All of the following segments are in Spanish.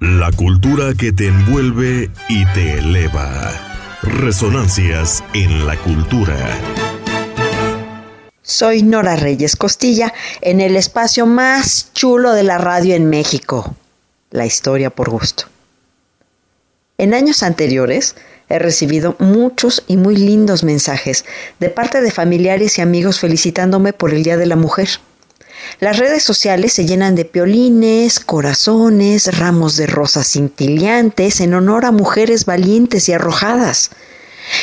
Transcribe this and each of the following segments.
La cultura que te envuelve y te eleva. Resonancias en la cultura. Soy Nora Reyes Costilla en el espacio más chulo de la radio en México, la historia por gusto. En años anteriores he recibido muchos y muy lindos mensajes de parte de familiares y amigos felicitándome por el Día de la Mujer. Las redes sociales se llenan de piolines, corazones, ramos de rosas cintilantes en honor a mujeres valientes y arrojadas.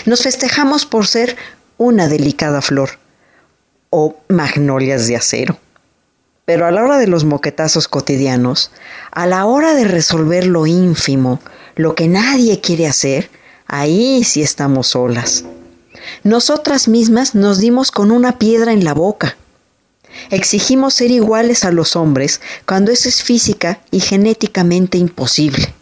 Nos festejamos por ser una delicada flor o magnolias de acero. Pero a la hora de los moquetazos cotidianos, a la hora de resolver lo ínfimo, lo que nadie quiere hacer, ahí sí estamos solas. Nosotras mismas nos dimos con una piedra en la boca Exigimos ser iguales a los hombres cuando eso es física y genéticamente imposible.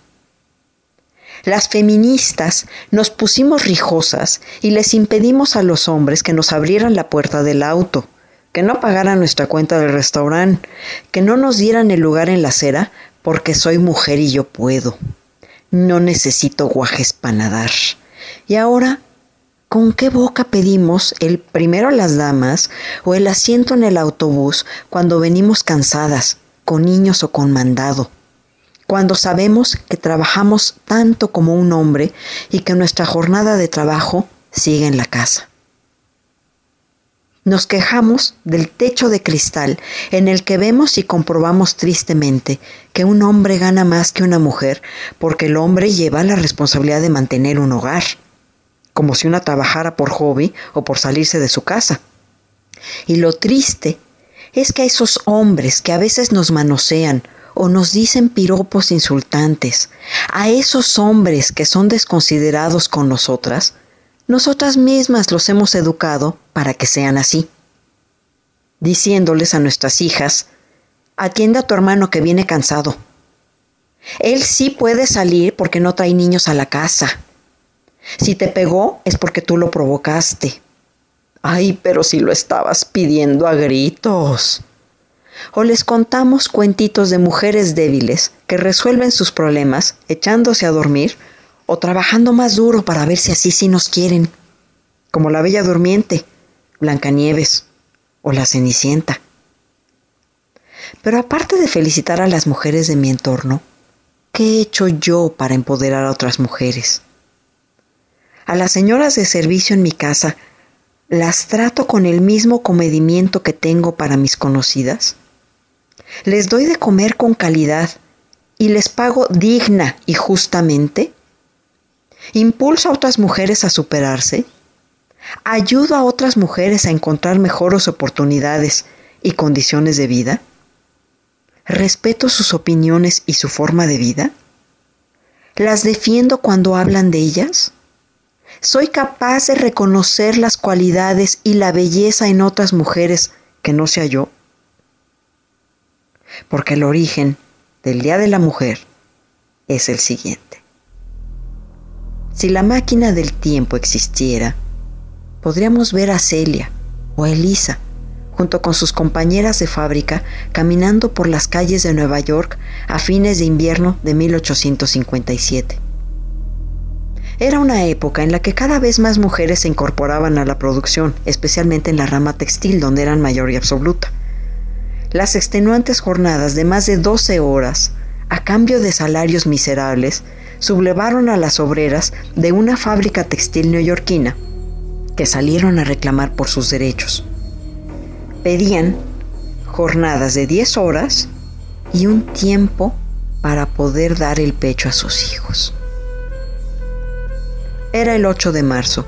Las feministas nos pusimos rijosas y les impedimos a los hombres que nos abrieran la puerta del auto, que no pagaran nuestra cuenta del restaurante, que no nos dieran el lugar en la acera porque soy mujer y yo puedo. No necesito guajes para nadar. Y ahora ¿Con qué boca pedimos el primero las damas o el asiento en el autobús cuando venimos cansadas, con niños o con mandado? Cuando sabemos que trabajamos tanto como un hombre y que nuestra jornada de trabajo sigue en la casa. Nos quejamos del techo de cristal en el que vemos y comprobamos tristemente que un hombre gana más que una mujer porque el hombre lleva la responsabilidad de mantener un hogar como si una trabajara por hobby o por salirse de su casa. Y lo triste es que a esos hombres que a veces nos manosean o nos dicen piropos insultantes, a esos hombres que son desconsiderados con nosotras, nosotras mismas los hemos educado para que sean así, diciéndoles a nuestras hijas, atiende a tu hermano que viene cansado. Él sí puede salir porque no trae niños a la casa. Si te pegó es porque tú lo provocaste. Ay, pero si lo estabas pidiendo a gritos. O les contamos cuentitos de mujeres débiles que resuelven sus problemas echándose a dormir o trabajando más duro para ver si así sí nos quieren, como la Bella Durmiente, Blancanieves o la Cenicienta. Pero aparte de felicitar a las mujeres de mi entorno, ¿qué he hecho yo para empoderar a otras mujeres? A las señoras de servicio en mi casa las trato con el mismo comedimiento que tengo para mis conocidas. Les doy de comer con calidad y les pago digna y justamente. Impulso a otras mujeres a superarse. Ayudo a otras mujeres a encontrar mejores oportunidades y condiciones de vida. Respeto sus opiniones y su forma de vida. Las defiendo cuando hablan de ellas soy capaz de reconocer las cualidades y la belleza en otras mujeres que no sea yo. Porque el origen del Día de la Mujer es el siguiente. Si la máquina del tiempo existiera, podríamos ver a Celia o a Elisa junto con sus compañeras de fábrica caminando por las calles de Nueva York a fines de invierno de 1857. Era una época en la que cada vez más mujeres se incorporaban a la producción, especialmente en la rama textil, donde eran mayoría absoluta. Las extenuantes jornadas de más de 12 horas, a cambio de salarios miserables, sublevaron a las obreras de una fábrica textil neoyorquina, que salieron a reclamar por sus derechos. Pedían jornadas de 10 horas y un tiempo para poder dar el pecho a sus hijos. Era el 8 de marzo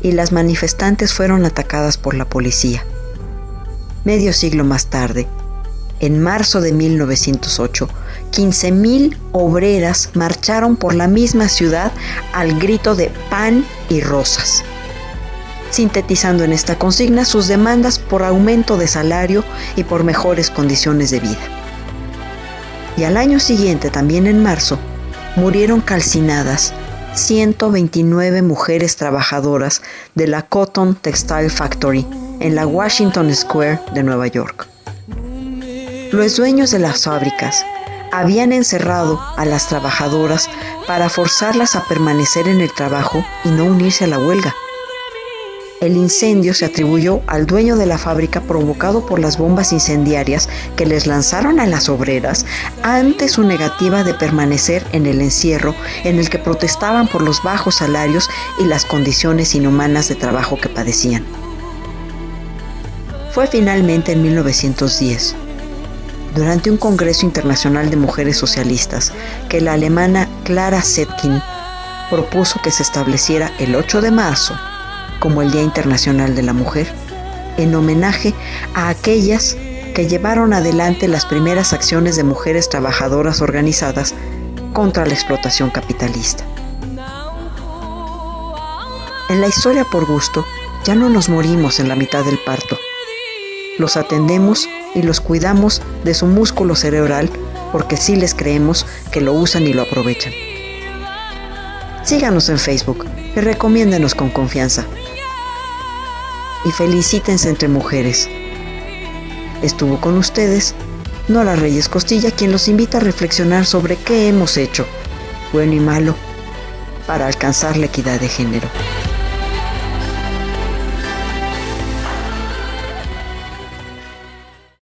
y las manifestantes fueron atacadas por la policía. Medio siglo más tarde, en marzo de 1908, 15.000 obreras marcharon por la misma ciudad al grito de pan y rosas, sintetizando en esta consigna sus demandas por aumento de salario y por mejores condiciones de vida. Y al año siguiente, también en marzo, murieron calcinadas 129 mujeres trabajadoras de la Cotton Textile Factory en la Washington Square de Nueva York. Los dueños de las fábricas habían encerrado a las trabajadoras para forzarlas a permanecer en el trabajo y no unirse a la huelga. El incendio se atribuyó al dueño de la fábrica provocado por las bombas incendiarias que les lanzaron a las obreras ante su negativa de permanecer en el encierro en el que protestaban por los bajos salarios y las condiciones inhumanas de trabajo que padecían. Fue finalmente en 1910, durante un Congreso Internacional de Mujeres Socialistas, que la alemana Clara Zetkin propuso que se estableciera el 8 de marzo como el Día Internacional de la Mujer, en homenaje a aquellas que llevaron adelante las primeras acciones de mujeres trabajadoras organizadas contra la explotación capitalista. En la historia por gusto, ya no nos morimos en la mitad del parto. Los atendemos y los cuidamos de su músculo cerebral porque sí les creemos que lo usan y lo aprovechan. Síganos en Facebook y recomiéndenos con confianza y felicítense entre mujeres. Estuvo con ustedes Nora Reyes Costilla, quien los invita a reflexionar sobre qué hemos hecho, bueno y malo, para alcanzar la equidad de género.